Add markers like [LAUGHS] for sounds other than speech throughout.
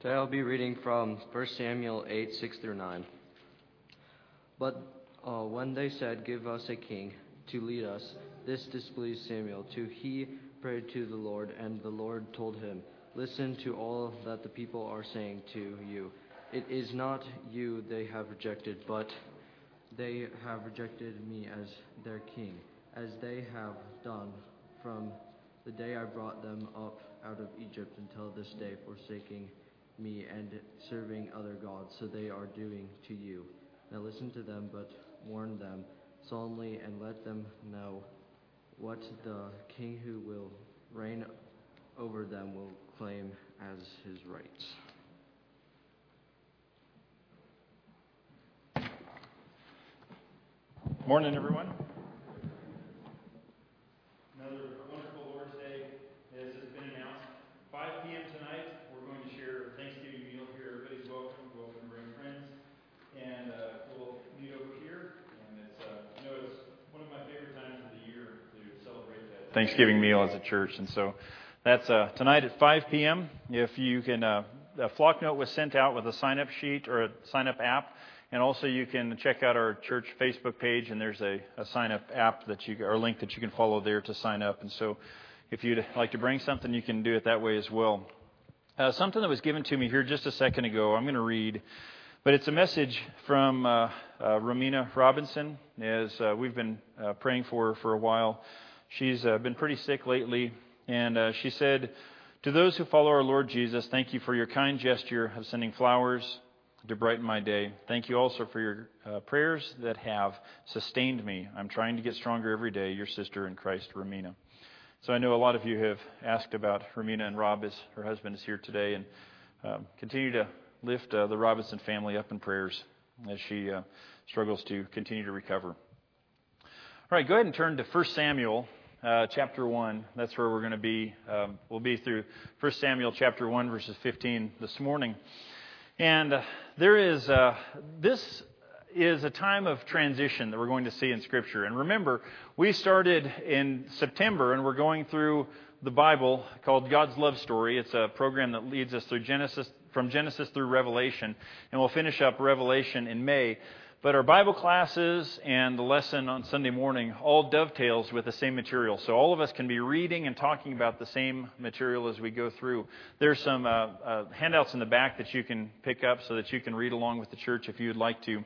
Today I'll be reading from 1 Samuel 8 6 through 9. But uh, when they said, Give us a king to lead us, this displeased Samuel. To he prayed to the Lord, and the Lord told him, Listen to all that the people are saying to you. It is not you they have rejected, but they have rejected me as their king, as they have done from the day I brought them up out of Egypt until this day, forsaking me and serving other gods, so they are doing to you. Now listen to them, but warn them solemnly and let them know what the king who will reign over them will claim as his rights. Morning, everyone. Another wonderful Lord's Day, as has been announced. 5 p.m. tonight, we're going to share a Thanksgiving meal here. Everybody's welcome. Welcome to bring friends. And uh, we'll meet over here. And it's, uh, you know, it's one of my favorite times of the year to celebrate that Thanksgiving meal as a church. And so that's uh, tonight at 5 p.m. If you can, uh, a Flocknote was sent out with a sign up sheet or a sign up app. And also, you can check out our church Facebook page, and there's a, a sign up app that you or link that you can follow there to sign up. And so, if you'd like to bring something, you can do it that way as well. Uh, something that was given to me here just a second ago, I'm going to read, but it's a message from uh, uh, Romina Robinson, as uh, we've been uh, praying for her for a while. She's uh, been pretty sick lately, and she said, To those who follow our Lord Jesus, thank you for your kind gesture of sending flowers to brighten my day. Thank you also for your uh, prayers that have sustained me. I'm trying to get stronger every day. Your sister in Christ, Romina. So I know a lot of you have asked about Romina and Rob as her husband is here today, and um, continue to lift uh, the Robinson family up in prayers as she uh, struggles to continue to recover. All right, go ahead and turn to 1 Samuel uh, chapter 1. That's where we're going to be. Um, we'll be through 1 Samuel chapter 1, verses 15 this morning. And uh, there is, uh, this is a time of transition that we're going to see in Scripture. And remember, we started in September and we're going through the Bible called God's Love Story. It's a program that leads us through Genesis, from Genesis through Revelation. And we'll finish up Revelation in May. But our Bible classes and the lesson on Sunday morning all dovetails with the same material. So all of us can be reading and talking about the same material as we go through. There's some uh, uh, handouts in the back that you can pick up so that you can read along with the church if you'd like to.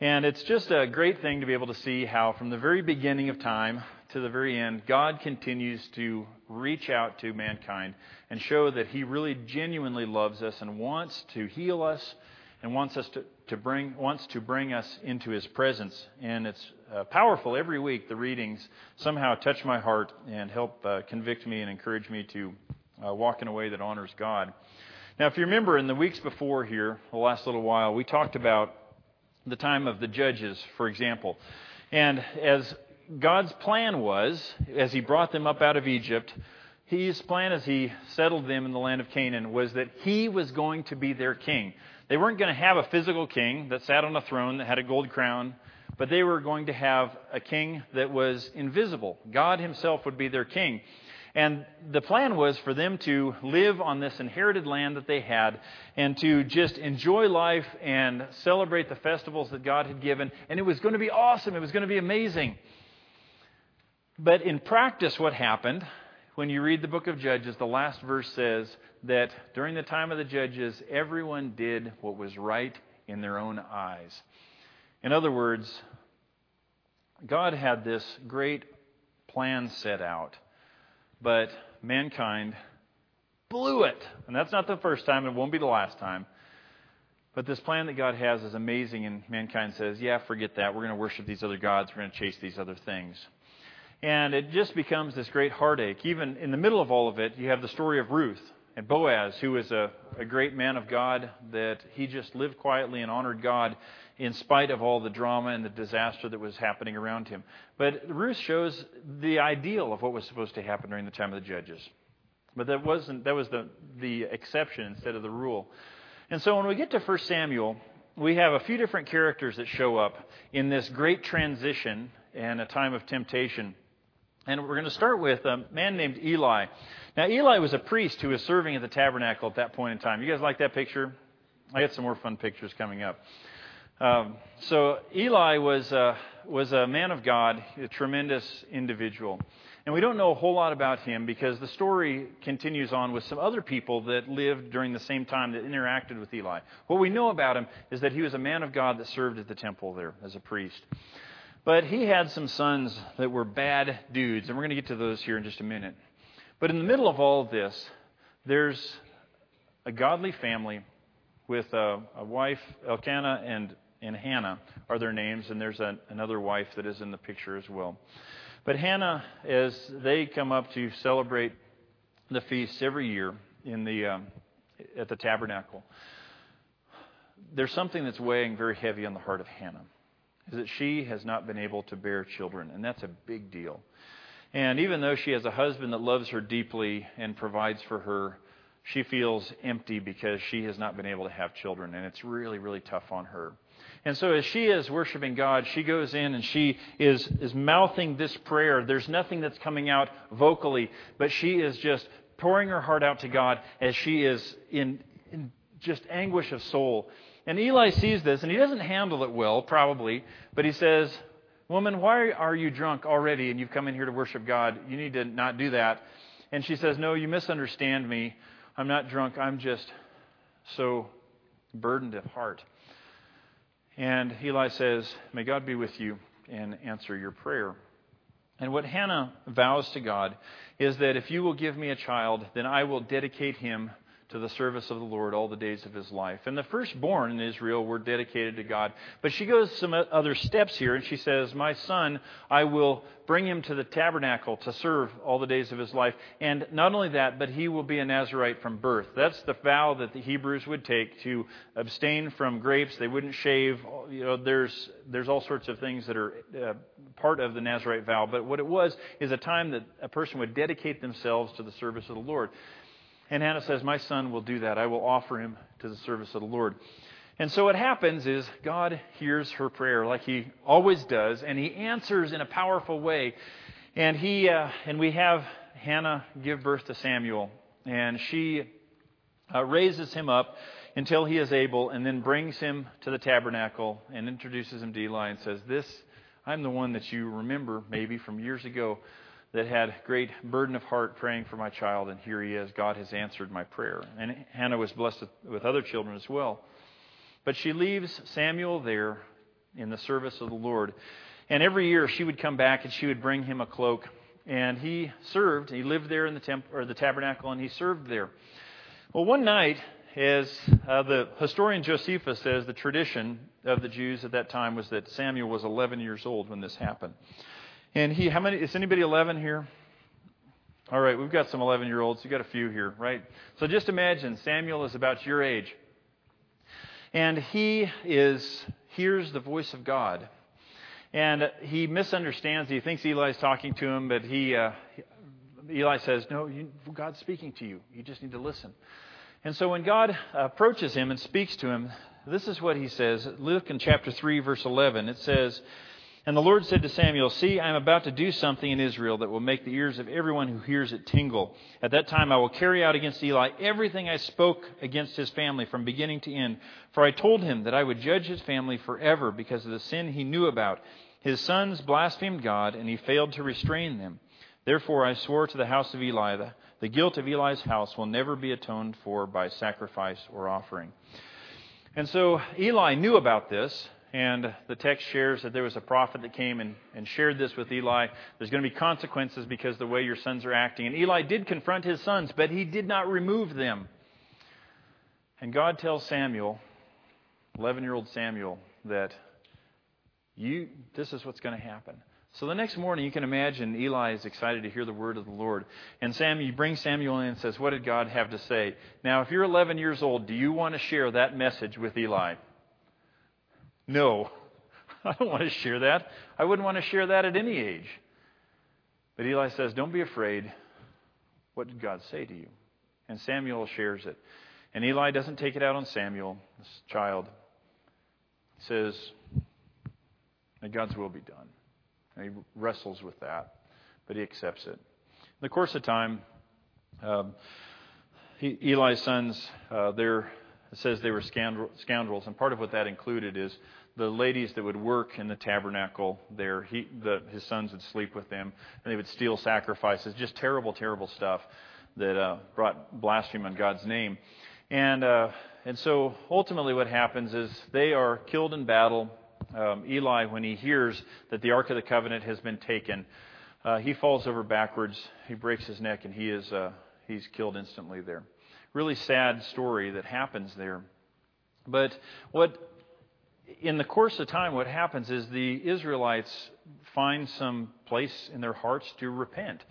And it's just a great thing to be able to see how, from the very beginning of time to the very end, God continues to reach out to mankind and show that He really genuinely loves us and wants to heal us and wants us to, to bring wants to bring us into his presence. And it's uh, powerful. Every week the readings somehow touch my heart and help uh, convict me and encourage me to uh, walk in a way that honors god. Now if you remember in the weeks before here the last little while we talked about the time of the judges for example. And as god's plan was as he brought them up out of egypt his plan as he settled them in the land of Canaan was that he was going to be their king. They weren't going to have a physical king that sat on a throne that had a gold crown, but they were going to have a king that was invisible. God himself would be their king. And the plan was for them to live on this inherited land that they had and to just enjoy life and celebrate the festivals that God had given. And it was going to be awesome. It was going to be amazing. But in practice, what happened when you read the book of Judges, the last verse says that during the time of the judges, everyone did what was right in their own eyes. In other words, God had this great plan set out, but mankind blew it. And that's not the first time, it won't be the last time. But this plan that God has is amazing, and mankind says, Yeah, forget that. We're going to worship these other gods. We're going to chase these other things. And it just becomes this great heartache. Even in the middle of all of it, you have the story of Ruth and Boaz, who was a, a great man of God, that he just lived quietly and honored God in spite of all the drama and the disaster that was happening around him. But Ruth shows the ideal of what was supposed to happen during the time of the judges. But that wasn't that was the the exception instead of the rule. And so when we get to 1 Samuel, we have a few different characters that show up in this great transition and a time of temptation. And we're going to start with a man named Eli. Now, Eli was a priest who was serving at the tabernacle at that point in time. You guys like that picture? I got some more fun pictures coming up. Um, so, Eli was, uh, was a man of God, a tremendous individual. And we don't know a whole lot about him because the story continues on with some other people that lived during the same time that interacted with Eli. What we know about him is that he was a man of God that served at the temple there as a priest. But he had some sons that were bad dudes, and we're going to get to those here in just a minute. But in the middle of all this, there's a godly family with a, a wife, Elkanah and, and Hannah are their names, and there's a, another wife that is in the picture as well. But Hannah, as they come up to celebrate the feast every year in the, um, at the tabernacle, there's something that's weighing very heavy on the heart of Hannah is that she has not been able to bear children, and that's a big deal. And even though she has a husband that loves her deeply and provides for her, she feels empty because she has not been able to have children, and it's really, really tough on her. And so as she is worshiping God, she goes in and she is, is mouthing this prayer. There's nothing that's coming out vocally, but she is just pouring her heart out to God as she is in, in just anguish of soul. And Eli sees this, and he doesn't handle it well, probably, but he says, Woman, why are you drunk already and you've come in here to worship God? You need to not do that. And she says, No, you misunderstand me. I'm not drunk. I'm just so burdened of heart. And Eli says, May God be with you and answer your prayer. And what Hannah vows to God is that if you will give me a child, then I will dedicate him to the service of the Lord all the days of his life. And the firstborn in Israel were dedicated to God. But she goes some other steps here, and she says, My son, I will bring him to the tabernacle to serve all the days of his life. And not only that, but he will be a Nazarite from birth. That's the vow that the Hebrews would take to abstain from grapes. They wouldn't shave. You know, there's, there's all sorts of things that are uh, part of the Nazarite vow. But what it was is a time that a person would dedicate themselves to the service of the Lord. And Hannah says, My son will do that. I will offer him to the service of the Lord. And so what happens is God hears her prayer like he always does, and he answers in a powerful way. And he uh, and we have Hannah give birth to Samuel, and she uh, raises him up until he is able, and then brings him to the tabernacle and introduces him to Eli and says, "This, I'm the one that you remember maybe from years ago that had great burden of heart praying for my child, and here he is. God has answered my prayer. And Hannah was blessed with other children as well. But she leaves Samuel there in the service of the Lord. And every year she would come back and she would bring him a cloak. And he served. He lived there in the temp- or the tabernacle, and he served there. Well, one night, as uh, the historian Josephus says, the tradition of the Jews at that time was that Samuel was 11 years old when this happened. And he, how many, is anybody 11 here? All right, we've got some 11 year olds. You've got a few here, right? So just imagine Samuel is about your age. And he is, hears the voice of God. And he misunderstands. He thinks Eli's talking to him, but he, uh, Eli says, No, you, God's speaking to you. You just need to listen. And so when God approaches him and speaks to him, this is what he says. Look in chapter 3, verse 11. It says, and the Lord said to Samuel, See, I am about to do something in Israel that will make the ears of everyone who hears it tingle. At that time I will carry out against Eli everything I spoke against his family from beginning to end. For I told him that I would judge his family forever because of the sin he knew about. His sons blasphemed God, and he failed to restrain them. Therefore I swore to the house of Eli, the, the guilt of Eli's house will never be atoned for by sacrifice or offering. And so Eli knew about this. And the text shares that there was a prophet that came and, and shared this with Eli. There's going to be consequences because the way your sons are acting. And Eli did confront his sons, but he did not remove them. And God tells Samuel, 11 year old Samuel, that you, this is what's going to happen. So the next morning, you can imagine Eli is excited to hear the word of the Lord. And Sam, you bring Samuel in and says, What did God have to say? Now, if you're 11 years old, do you want to share that message with Eli? No, [LAUGHS] I don't want to share that. I wouldn't want to share that at any age. But Eli says, Don't be afraid. What did God say to you? And Samuel shares it. And Eli doesn't take it out on Samuel, this child. He says, May God's will be done. And he wrestles with that. but he accepts it. In the course of time, um, he, Eli's sons, uh, it says they were scoundrels, and part of what that included is the ladies that would work in the tabernacle there, he, the, his sons would sleep with them, and they would steal sacrifices. Just terrible, terrible stuff that uh, brought blasphemy on God's name. And, uh, and so ultimately, what happens is they are killed in battle. Um, Eli, when he hears that the Ark of the Covenant has been taken, uh, he falls over backwards. He breaks his neck, and he is uh, he's killed instantly there. Really sad story that happens there. But what in the course of time, what happens is the Israelites find some place in their hearts to repent.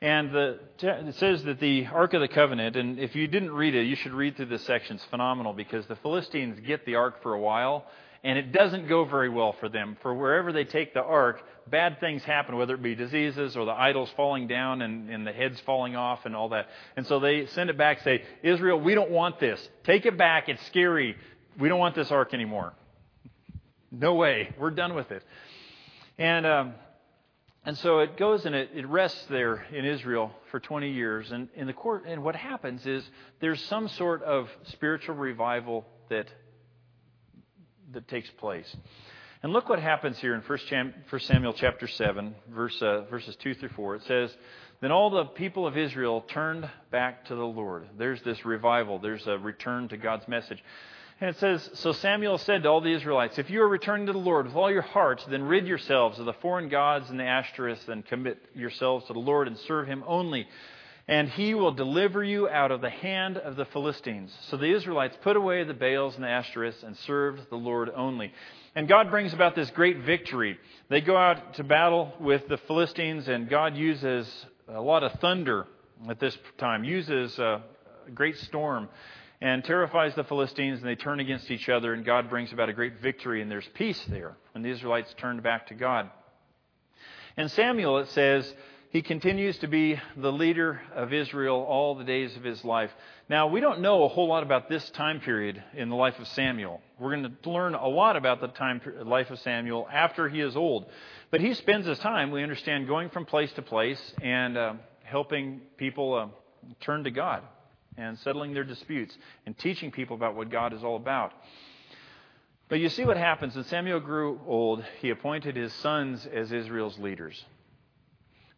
And the, it says that the Ark of the Covenant, and if you didn't read it, you should read through this section. It's phenomenal because the Philistines get the Ark for a while, and it doesn't go very well for them. For wherever they take the Ark, bad things happen, whether it be diseases or the idols falling down and, and the heads falling off and all that. And so they send it back, say, Israel, we don't want this. Take it back. It's scary. We don't want this Ark anymore. No way. We're done with it. And, um, and so it goes and it, it rests there in Israel for 20 years. And, in the court, and what happens is there's some sort of spiritual revival that, that takes place. And look what happens here in 1 Samuel chapter 7, verse, uh, verses 2 through 4. It says, Then all the people of Israel turned back to the Lord. There's this revival, there's a return to God's message. And it says, So Samuel said to all the Israelites, If you are returning to the Lord with all your hearts, then rid yourselves of the foreign gods and the Ashtoreths, and commit yourselves to the Lord and serve him only. And he will deliver you out of the hand of the Philistines. So the Israelites put away the Baals and the Ashtoreths and served the Lord only. And God brings about this great victory. They go out to battle with the Philistines, and God uses a lot of thunder at this time, uses a great storm and terrifies the Philistines, and they turn against each other, and God brings about a great victory, and there's peace there when the Israelites turned back to God. And Samuel, it says, he continues to be the leader of Israel all the days of his life. Now, we don't know a whole lot about this time period in the life of Samuel. We're going to learn a lot about the time life of Samuel after he is old. But he spends his time, we understand, going from place to place and uh, helping people uh, turn to God and settling their disputes and teaching people about what God is all about. But you see what happens. When Samuel grew old, he appointed his sons as Israel's leaders.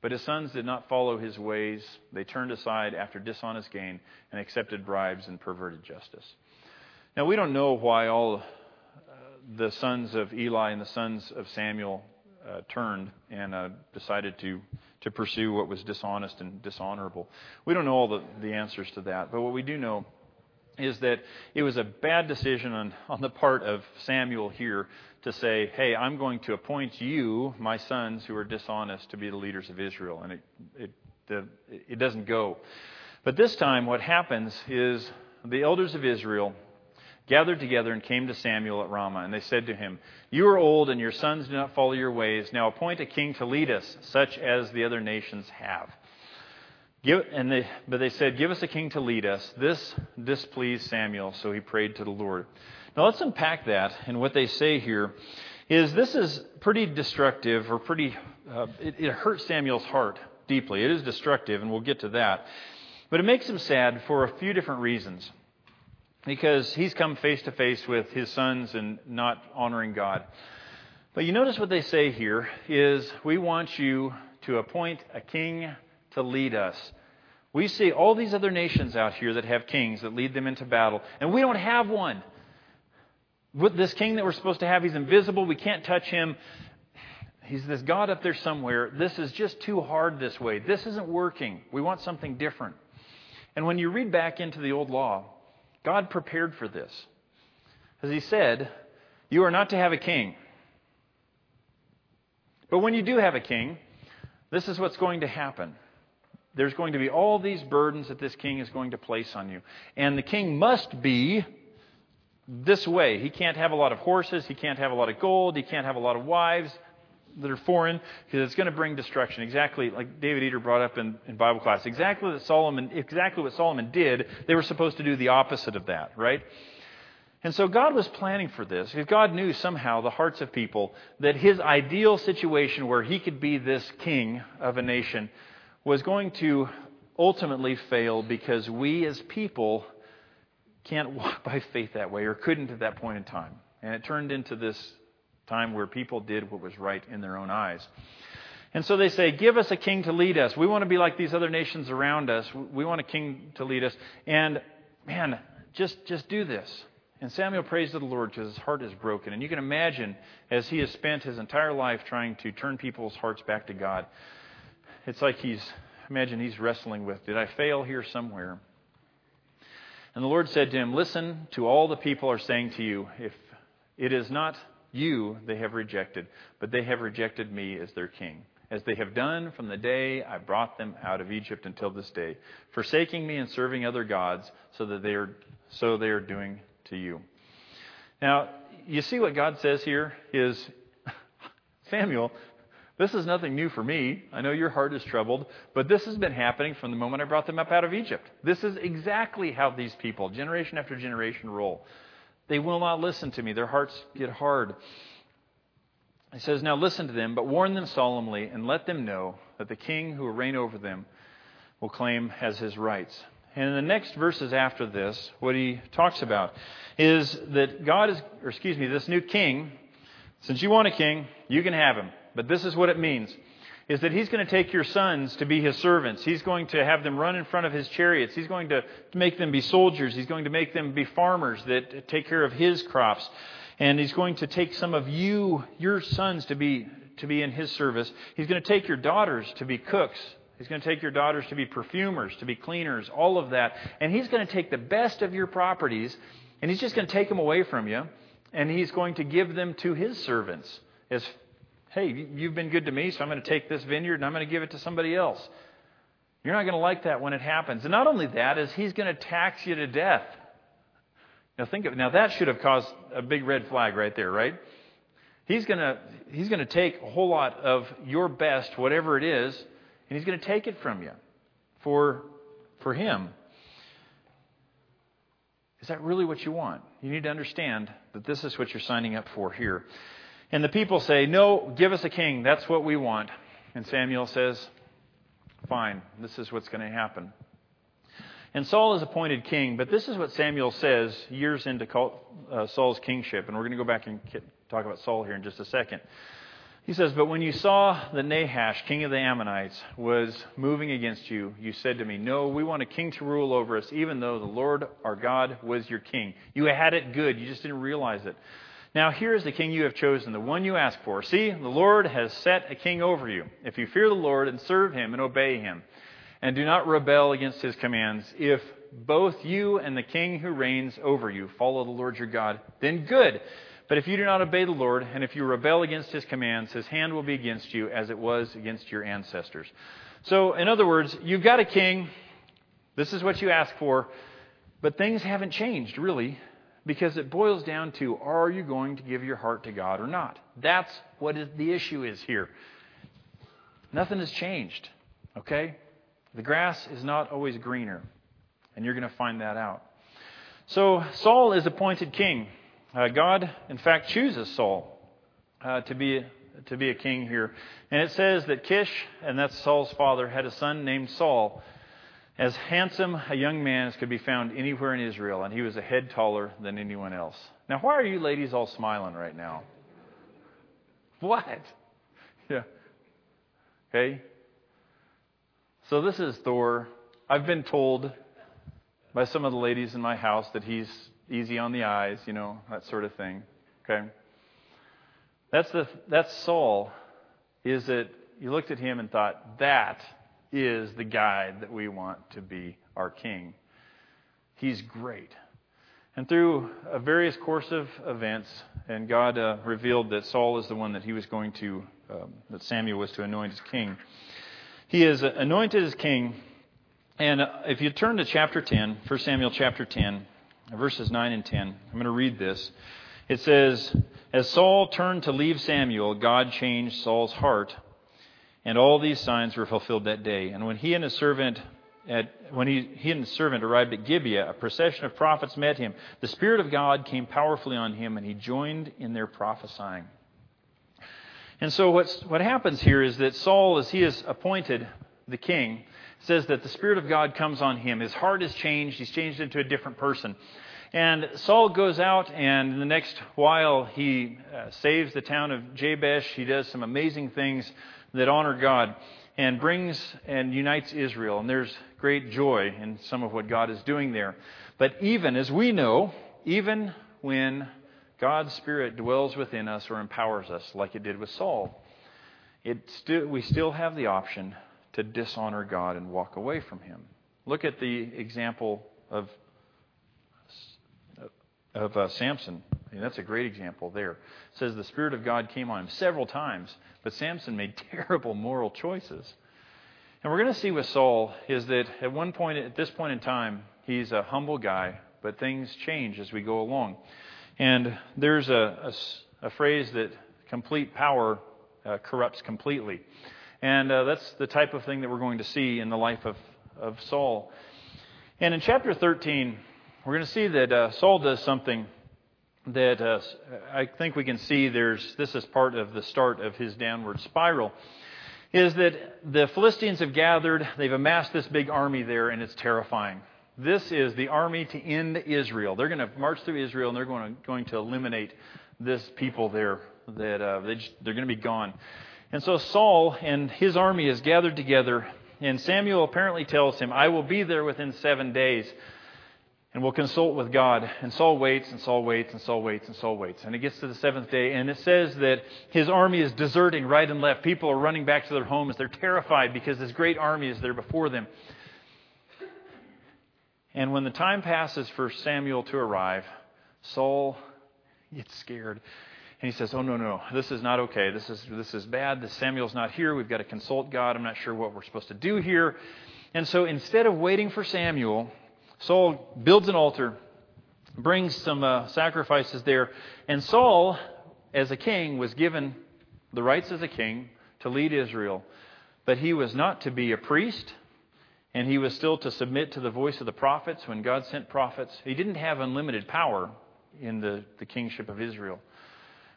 But his sons did not follow his ways. They turned aside after dishonest gain and accepted bribes and perverted justice. Now, we don't know why all uh, the sons of Eli and the sons of Samuel uh, turned and uh, decided to to pursue what was dishonest and dishonorable. We don't know all the, the answers to that, but what we do know is that it was a bad decision on, on the part of Samuel here to say, hey, I'm going to appoint you, my sons who are dishonest, to be the leaders of Israel. And it, it, the, it doesn't go. But this time, what happens is the elders of Israel gathered together and came to Samuel at Ramah, and they said to him, You are old, and your sons do not follow your ways. Now appoint a king to lead us, such as the other nations have. Give, and they, but they said, Give us a king to lead us. This displeased Samuel, so he prayed to the Lord. Now let's unpack that. And what they say here is this is pretty destructive, or pretty, uh, it, it hurts Samuel's heart deeply. It is destructive, and we'll get to that. But it makes him sad for a few different reasons because he's come face to face with his sons and not honoring God. But you notice what they say here is we want you to appoint a king to lead us. We see all these other nations out here that have kings that lead them into battle, and we don't have one. With this king that we're supposed to have, he's invisible. We can't touch him. He's this God up there somewhere. This is just too hard this way. This isn't working. We want something different. And when you read back into the old law, God prepared for this. As he said, You are not to have a king. But when you do have a king, this is what's going to happen. There's going to be all these burdens that this king is going to place on you. And the king must be this way. He can't have a lot of horses. He can't have a lot of gold. He can't have a lot of wives that are foreign because it's going to bring destruction. Exactly like David Eater brought up in, in Bible class. Exactly what Solomon, exactly what Solomon did. They were supposed to do the opposite of that, right? And so God was planning for this because God knew somehow the hearts of people that his ideal situation where he could be this king of a nation was going to ultimately fail because we as people can't [LAUGHS] walk by faith that way or couldn't at that point in time. And it turned into this time where people did what was right in their own eyes. And so they say, Give us a king to lead us. We want to be like these other nations around us. We want a king to lead us. And man, just, just do this. And Samuel prays to the Lord because his heart is broken. And you can imagine, as he has spent his entire life trying to turn people's hearts back to God, it's like he's, imagine he's wrestling with, Did I fail here somewhere? And the Lord said to him, Listen to all the people are saying to you, if it is not you they have rejected, but they have rejected me as their king as they have done from the day I brought them out of Egypt until this day, forsaking me and serving other gods, so that they are so they are doing to you. Now, you see what God says here is [LAUGHS] Samuel, this is nothing new for me. I know your heart is troubled, but this has been happening from the moment I brought them up out of Egypt. This is exactly how these people, generation after generation, roll. They will not listen to me. Their hearts get hard. He says, Now listen to them, but warn them solemnly, and let them know that the king who will reign over them will claim as his rights. And in the next verses after this, what he talks about is that God is, or excuse me, this new king, since you want a king, you can have him. But this is what it means is that he's going to take your sons to be his servants. He's going to have them run in front of his chariots. He's going to make them be soldiers. He's going to make them be farmers that take care of his crops and he's going to take some of you, your sons, to be, to be in his service. He's going to take your daughters to be cooks. He's going to take your daughters to be perfumers, to be cleaners, all of that. And he's going to take the best of your properties, and he's just going to take them away from you, and he's going to give them to his servants as, hey, you've been good to me, so I'm going to take this vineyard and I'm going to give it to somebody else. You're not going to like that when it happens. And not only that, is he's going to tax you to death. Now think of now that should have caused a big red flag right there, right? He's gonna he's gonna take a whole lot of your best, whatever it is, and he's gonna take it from you for for him. Is that really what you want? You need to understand that this is what you're signing up for here. And the people say, No, give us a king. That's what we want. And Samuel says, Fine, this is what's going to happen. And Saul is appointed king, but this is what Samuel says years into uh, Saul's kingship. And we're going to go back and talk about Saul here in just a second. He says, But when you saw that Nahash, king of the Ammonites, was moving against you, you said to me, No, we want a king to rule over us, even though the Lord our God was your king. You had it good, you just didn't realize it. Now here is the king you have chosen, the one you asked for. See, the Lord has set a king over you. If you fear the Lord and serve him and obey him, and do not rebel against his commands. If both you and the king who reigns over you follow the Lord your God, then good. But if you do not obey the Lord, and if you rebel against his commands, his hand will be against you as it was against your ancestors. So, in other words, you've got a king. This is what you ask for. But things haven't changed, really, because it boils down to are you going to give your heart to God or not? That's what the issue is here. Nothing has changed, okay? The grass is not always greener, and you're going to find that out. So Saul is appointed king. Uh, God, in fact, chooses Saul uh, to be to be a king here, and it says that Kish, and that's Saul's father, had a son named Saul, as handsome a young man as could be found anywhere in Israel, and he was a head taller than anyone else. Now, why are you ladies all smiling right now? What? [LAUGHS] Yeah. Okay. So this is Thor. I've been told by some of the ladies in my house that he's easy on the eyes, you know, that sort of thing. Okay? That's the that's Saul. Is that you looked at him and thought, that is the guy that we want to be our king. He's great. And through a various course of events, and God uh, revealed that Saul is the one that he was going to, um, that Samuel was to anoint as king. He is anointed as king. And if you turn to chapter 10, 1 Samuel chapter 10, verses 9 and 10, I'm going to read this. It says, As Saul turned to leave Samuel, God changed Saul's heart, and all these signs were fulfilled that day. And when he and his servant at, when he, he and his servant arrived at Gibeah, a procession of prophets met him. The Spirit of God came powerfully on him, and he joined in their prophesying. And so what's, what happens here is that Saul, as he is appointed the king, says that the Spirit of God comes on him. His heart is changed. He's changed into a different person. And Saul goes out, and in the next while, he uh, saves the town of Jabesh. He does some amazing things that honor God and brings and unites Israel. And there's great joy in some of what God is doing there. But even, as we know, even when God's Spirit dwells within us or empowers us, like it did with Saul, it still, we still have the option to dishonor God and walk away from Him. Look at the example of, of uh, Samson. Mean, that's a great example there. It says the Spirit of God came on him several times, but Samson made [LAUGHS] terrible moral choices. And we're going to see with Saul is that at one point, at this point in time, he's a humble guy, but things change as we go along. And there's a, a, a phrase that complete power uh, corrupts completely. And uh, that's the type of thing that we're going to see in the life of, of Saul. And in chapter 13, we're going to see that uh, Saul does something that uh, I think we can see there's this is part of the start of his downward spiral is that the Philistines have gathered, they've amassed this big army there and it's terrifying. This is the army to end Israel. They're going to march through Israel and they're going to, going to eliminate this people there that uh, they just, they're going to be gone. And so Saul and his army is gathered together, and Samuel apparently tells him, I will be there within seven days, and will consult with God. And Saul waits, and Saul waits, and Saul waits, and Saul waits. And it gets to the seventh day, and it says that his army is deserting right and left. People are running back to their homes. They're terrified because this great army is there before them. And when the time passes for Samuel to arrive, Saul gets scared. And he says, Oh, no, no, this is not okay. This is, this is bad. This Samuel's not here. We've got to consult God. I'm not sure what we're supposed to do here. And so instead of waiting for Samuel, Saul builds an altar, brings some uh, sacrifices there. And Saul, as a king, was given the rights as a king to lead Israel. But he was not to be a priest, and he was still to submit to the voice of the prophets when God sent prophets. He didn't have unlimited power in the, the kingship of Israel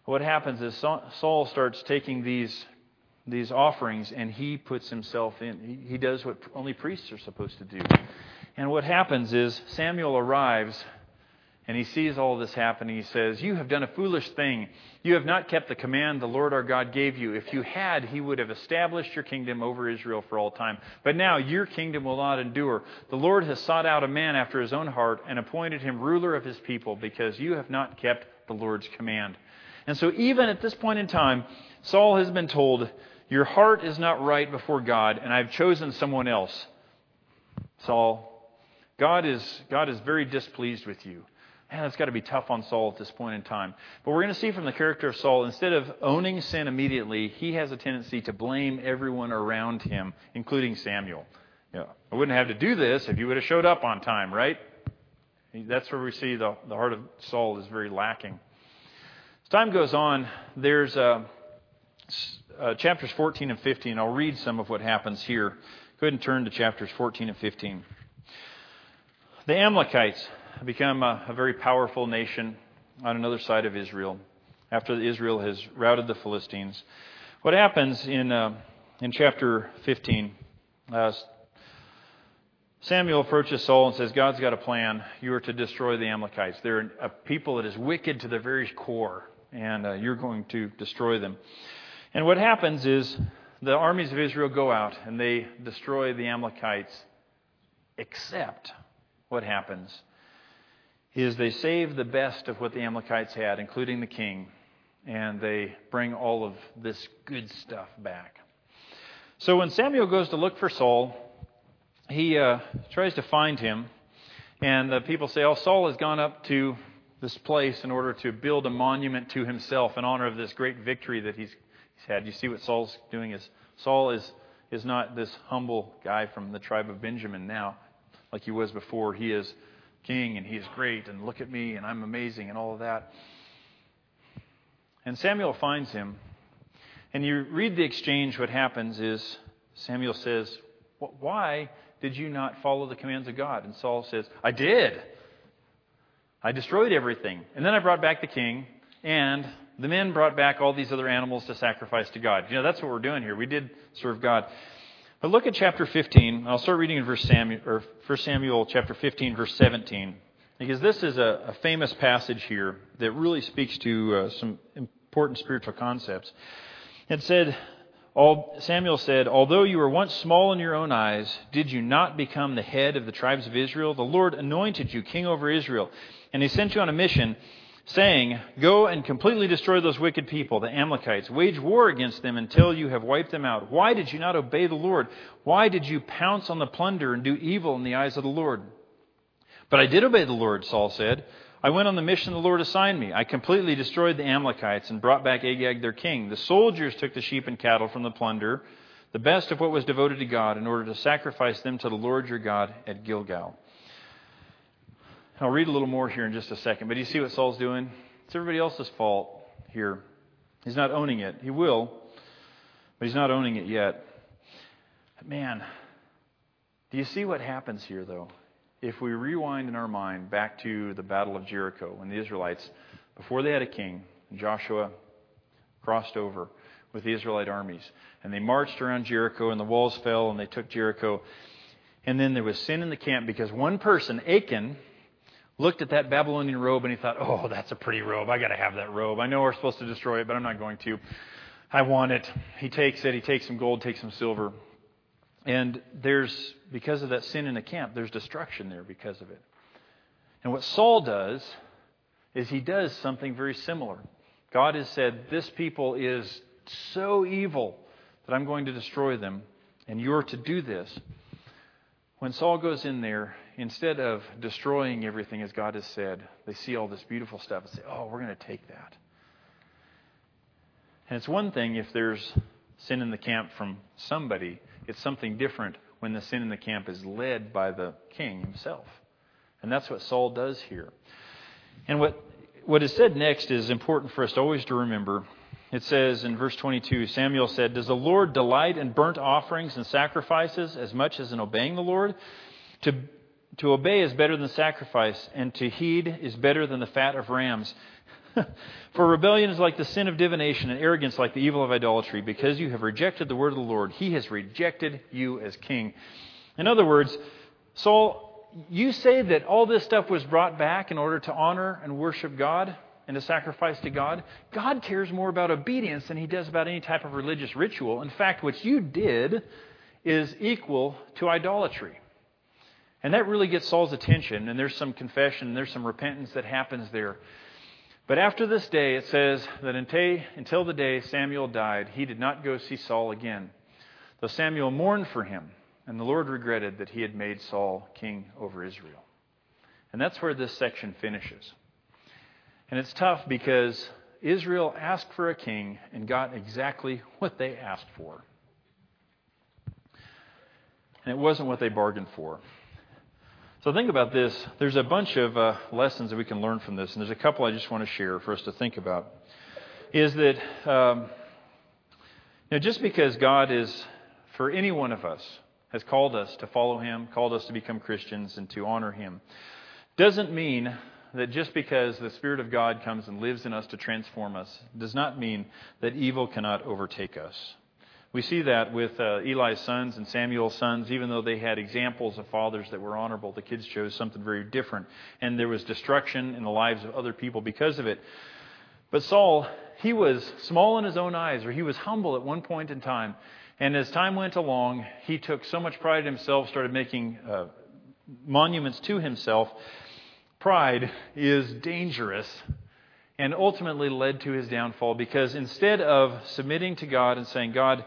what happens is Saul starts taking these, these offerings and he puts himself in. He, he does what only priests are supposed to do. And what happens is Samuel arrives and he sees all this happening. He says, You have done a foolish thing. You have not kept the command the Lord our God gave you. If you had, he would have established your kingdom over Israel for all time. But now your kingdom will not endure. The Lord has sought out a man after his own heart and appointed him ruler of his people because you have not kept the Lord's command. And so, even at this point in time, Saul has been told, Your heart is not right before God, and I've chosen someone else. Saul, God is, God is very displeased with you. Man, that's got to be tough on Saul at this point in time. But we're going to see from the character of Saul, instead of owning sin immediately, he has a tendency to blame everyone around him, including Samuel. You know, I wouldn't have to do this if you would have showed up on time, right? That's where we see the, the heart of Saul is very lacking. As time goes on, there's uh, uh, chapters 14 and 15. I'll read some of what happens here. Go ahead and turn to chapters 14 and 15. The Amalekites become a, a very powerful nation on another side of Israel after Israel has routed the Philistines. What happens in, uh, in chapter 15? Uh, Samuel approaches Saul and says, God's got a plan. You are to destroy the Amalekites. They're a people that is wicked to the very core and uh, you're going to destroy them. And what happens is the armies of Israel go out and they destroy the Amalekites, except what happens is they save the best of what the Amalekites had, including the king, and they bring all of this good stuff back. So when Samuel goes to look for Saul, he uh, tries to find him, and the people say, Oh, Saul has gone up to this place in order to build a monument to himself in honor of this great victory that he's, he's had. You see what Saul's doing is Saul is, is not this humble guy from the tribe of Benjamin now, like he was before. He is king and he is great and look at me and I'm amazing and all of that. And Samuel finds him. And you read the exchange, what happens is Samuel says, Why did you not follow the commands of God? And Saul says, I did. I destroyed everything. And then I brought back the king, and the men brought back all these other animals to sacrifice to God. You know, that's what we're doing here. We did serve God. But look at chapter 15. I'll start reading in verse Samuel, or 1 Samuel chapter 15, verse 17. Because this is a, a famous passage here that really speaks to uh, some important spiritual concepts. It said, Samuel said, Although you were once small in your own eyes, did you not become the head of the tribes of Israel? The Lord anointed you king over Israel, and he sent you on a mission saying, Go and completely destroy those wicked people, the Amalekites. Wage war against them until you have wiped them out. Why did you not obey the Lord? Why did you pounce on the plunder and do evil in the eyes of the Lord? But I did obey the Lord, Saul said. I went on the mission the Lord assigned me. I completely destroyed the Amalekites and brought back Agag their king. The soldiers took the sheep and cattle from the plunder, the best of what was devoted to God, in order to sacrifice them to the Lord your God at Gilgal. I'll read a little more here in just a second, but do you see what Saul's doing? It's everybody else's fault here. He's not owning it. He will, but he's not owning it yet. Man, do you see what happens here, though? If we rewind in our mind back to the Battle of Jericho, when the Israelites, before they had a king, Joshua crossed over with the Israelite armies, and they marched around Jericho, and the walls fell, and they took Jericho. And then there was sin in the camp because one person, Achan, looked at that Babylonian robe and he thought, oh, that's a pretty robe. I got to have that robe. I know we're supposed to destroy it, but I'm not going to. I want it. He takes it. He takes some gold, takes some silver. And there's, because of that sin in the camp, there's destruction there because of it. And what Saul does is he does something very similar. God has said, This people is so evil that I'm going to destroy them, and you're to do this. When Saul goes in there, instead of destroying everything as God has said, they see all this beautiful stuff and say, oh, we're going to take that. And it's one thing if there's sin in the camp from somebody, it's something different when the sin in the camp is led by the king himself. And that's what Saul does here. And what, what is said next is important for us always to remember. It says in verse 22 Samuel said, Does the Lord delight in burnt offerings and sacrifices as much as in obeying the Lord? To to obey is better than sacrifice, and to heed is better than the fat of rams. [LAUGHS] For rebellion is like the sin of divination, and arrogance like the evil of idolatry. Because you have rejected the word of the Lord, he has rejected you as king. In other words, Saul, you say that all this stuff was brought back in order to honor and worship God and to sacrifice to God. God cares more about obedience than he does about any type of religious ritual. In fact, what you did is equal to idolatry. And that really gets Saul's attention, and there's some confession, there's some repentance that happens there. But after this day, it says that until the day Samuel died, he did not go see Saul again. Though Samuel mourned for him, and the Lord regretted that he had made Saul king over Israel. And that's where this section finishes. And it's tough because Israel asked for a king and got exactly what they asked for. And it wasn't what they bargained for. So think about this. There's a bunch of uh, lessons that we can learn from this, and there's a couple I just want to share for us to think about. Is that um, you know, just because God is, for any one of us, has called us to follow Him, called us to become Christians, and to honor Him, doesn't mean that just because the Spirit of God comes and lives in us to transform us, does not mean that evil cannot overtake us. We see that with uh, Eli's sons and Samuel's sons, even though they had examples of fathers that were honorable, the kids chose something very different. And there was destruction in the lives of other people because of it. But Saul, he was small in his own eyes, or he was humble at one point in time. And as time went along, he took so much pride in himself, started making uh, monuments to himself. Pride is dangerous and ultimately led to his downfall because instead of submitting to God and saying, God,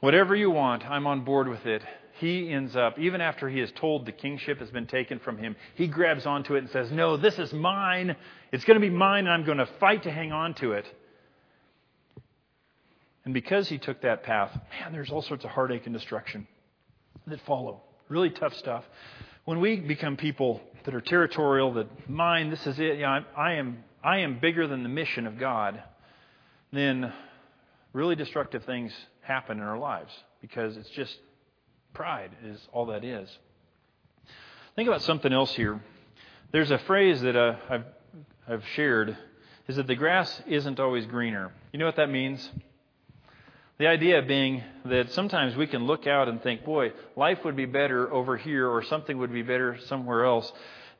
whatever you want, I'm on board with it, he ends up, even after he is told the kingship has been taken from him, he grabs onto it and says, No, this is mine. It's going to be mine, and I'm going to fight to hang on to it. And because he took that path, man, there's all sorts of heartache and destruction that follow. Really tough stuff. When we become people that are territorial, that mine, this is it, yeah, I am I am bigger than the mission of God, then really destructive things happen in our lives because it's just Pride is all that is. Think about something else here. There's a phrase that uh, I've, I've shared is that the grass isn't always greener. You know what that means? The idea being that sometimes we can look out and think, boy, life would be better over here or something would be better somewhere else.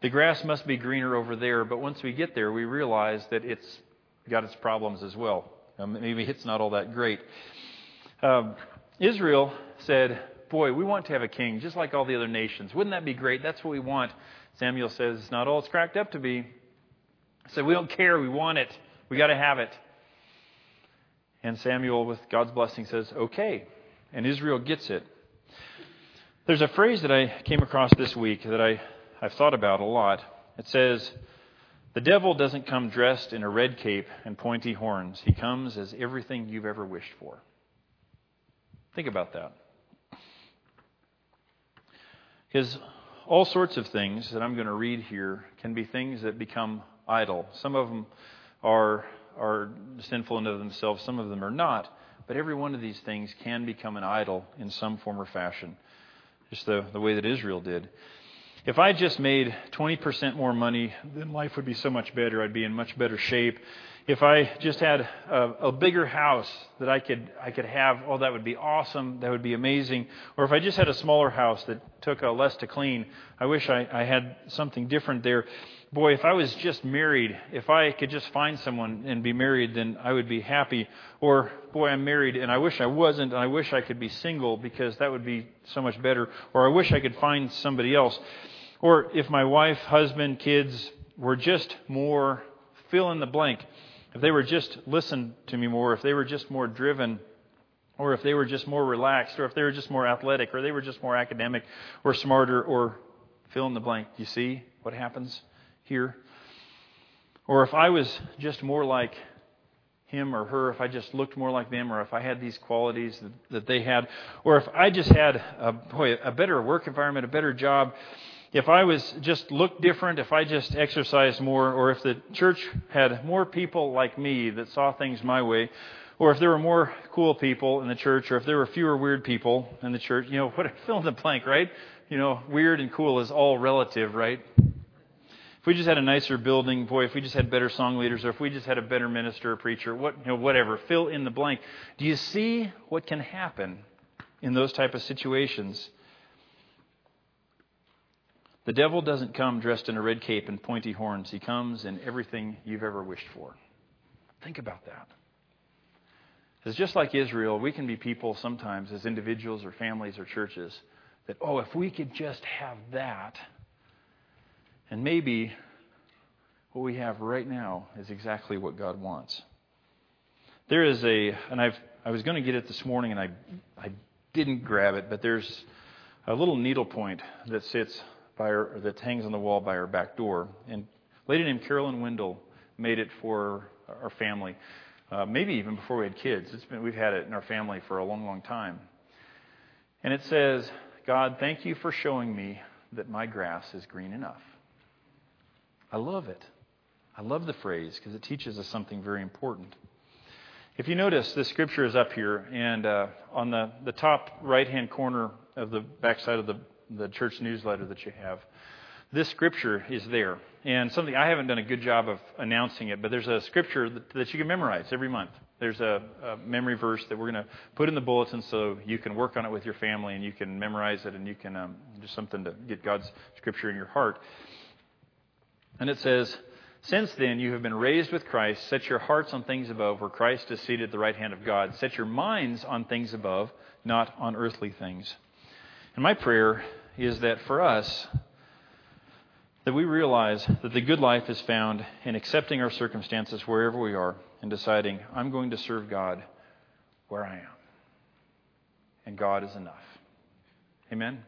The grass must be greener over there. But once we get there, we realize that it's got its problems as well. Maybe it's not all that great. Um, Israel said, boy, we want to have a king just like all the other nations. Wouldn't that be great? That's what we want. Samuel says, it's not all it's cracked up to be. So we don't care. We want it. We got to have it. And Samuel, with God's blessing, says, okay. And Israel gets it. There's a phrase that I came across this week that I, I've thought about a lot. It says, The devil doesn't come dressed in a red cape and pointy horns. He comes as everything you've ever wished for. Think about that. Because all sorts of things that I'm going to read here can be things that become idol. Some of them are are sinful in themselves, some of them are not. But every one of these things can become an idol in some form or fashion, just the, the way that Israel did. If I just made 20% more money, then life would be so much better. I'd be in much better shape. If I just had a, a, bigger house that I could I could have, oh, that would be awesome. That would be amazing. Or if I just had a smaller house that took uh, less to clean, I wish I, I had something different there boy, if I was just married, if I could just find someone and be married, then I would be happy. Or, boy, I'm married and I wish I wasn't, and I wish I could be single because that would be so much better. Or I wish I could find somebody else. Or if my wife, husband, kids were just more fill in the blank, if they were just listen to me more, if they were just more driven, or if they were just more relaxed, or if they were just more athletic, or they were just more academic, or smarter, or fill in the blank. You see what happens? Here. Or if I was just more like him or her, if I just looked more like them, or if I had these qualities that, that they had, or if I just had a, boy, a better work environment, a better job, if I was just looked different, if I just exercised more, or if the church had more people like me that saw things my way, or if there were more cool people in the church, or if there were fewer weird people in the church, you know, what [LAUGHS] fill in the blank, right? You know, weird and cool is all relative, right? If we just had a nicer building, boy, if we just had better song leaders, or if we just had a better minister or preacher, what, you know, whatever, fill in the blank. Do you see what can happen in those type of situations? The devil doesn't come dressed in a red cape and pointy horns. He comes in everything you've ever wished for. Think about that. It's just like Israel, we can be people sometimes as individuals or families or churches that, oh, if we could just have that, and maybe what we have right now is exactly what God wants. There is a, and I've, I was going to get it this morning and I, I didn't grab it, but there's a little needle point that sits by that hangs on the wall by our back door. And a lady named Carolyn Wendell made it for our family, uh, maybe even before we had kids. It's been, we've had it in our family for a long, long time. And it says, God, thank you for showing me that my grass is green enough. I love it. I love the phrase because it teaches us something very important. If you notice, this scripture is up here, and uh, on the, the top right hand corner of the backside of the, the church newsletter that you have, this scripture is there. And something I haven't done a good job of announcing it, but there's a scripture that, that you can memorize every month. There's a, a memory verse that we're going to put in the bulletin so you can work on it with your family and you can memorize it and you can um, do something to get God's scripture in your heart. And it says, Since then you have been raised with Christ, set your hearts on things above, where Christ is seated at the right hand of God. Set your minds on things above, not on earthly things. And my prayer is that for us, that we realize that the good life is found in accepting our circumstances wherever we are and deciding, I'm going to serve God where I am. And God is enough. Amen?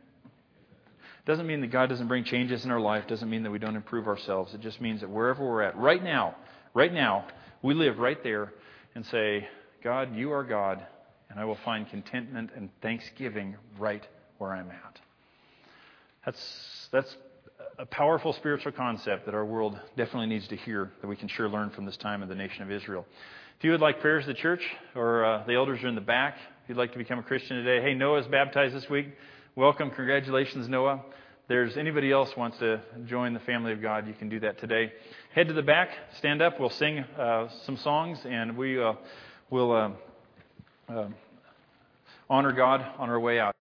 Doesn't mean that God doesn't bring changes in our life, doesn't mean that we don't improve ourselves. It just means that wherever we're at, right now, right now, we live right there and say, God, you are God, and I will find contentment and thanksgiving right where I'm at. That's, that's a powerful spiritual concept that our world definitely needs to hear, that we can sure learn from this time of the nation of Israel. If you would like prayers of the church, or uh, the elders are in the back, if you'd like to become a Christian today, hey, Noah's baptized this week welcome. Congratulations, Noah. There's anybody else wants to join the family of God, you can do that today. Head to the back, stand up. We'll sing uh, some songs, and we uh, will uh, uh honor God on our way out.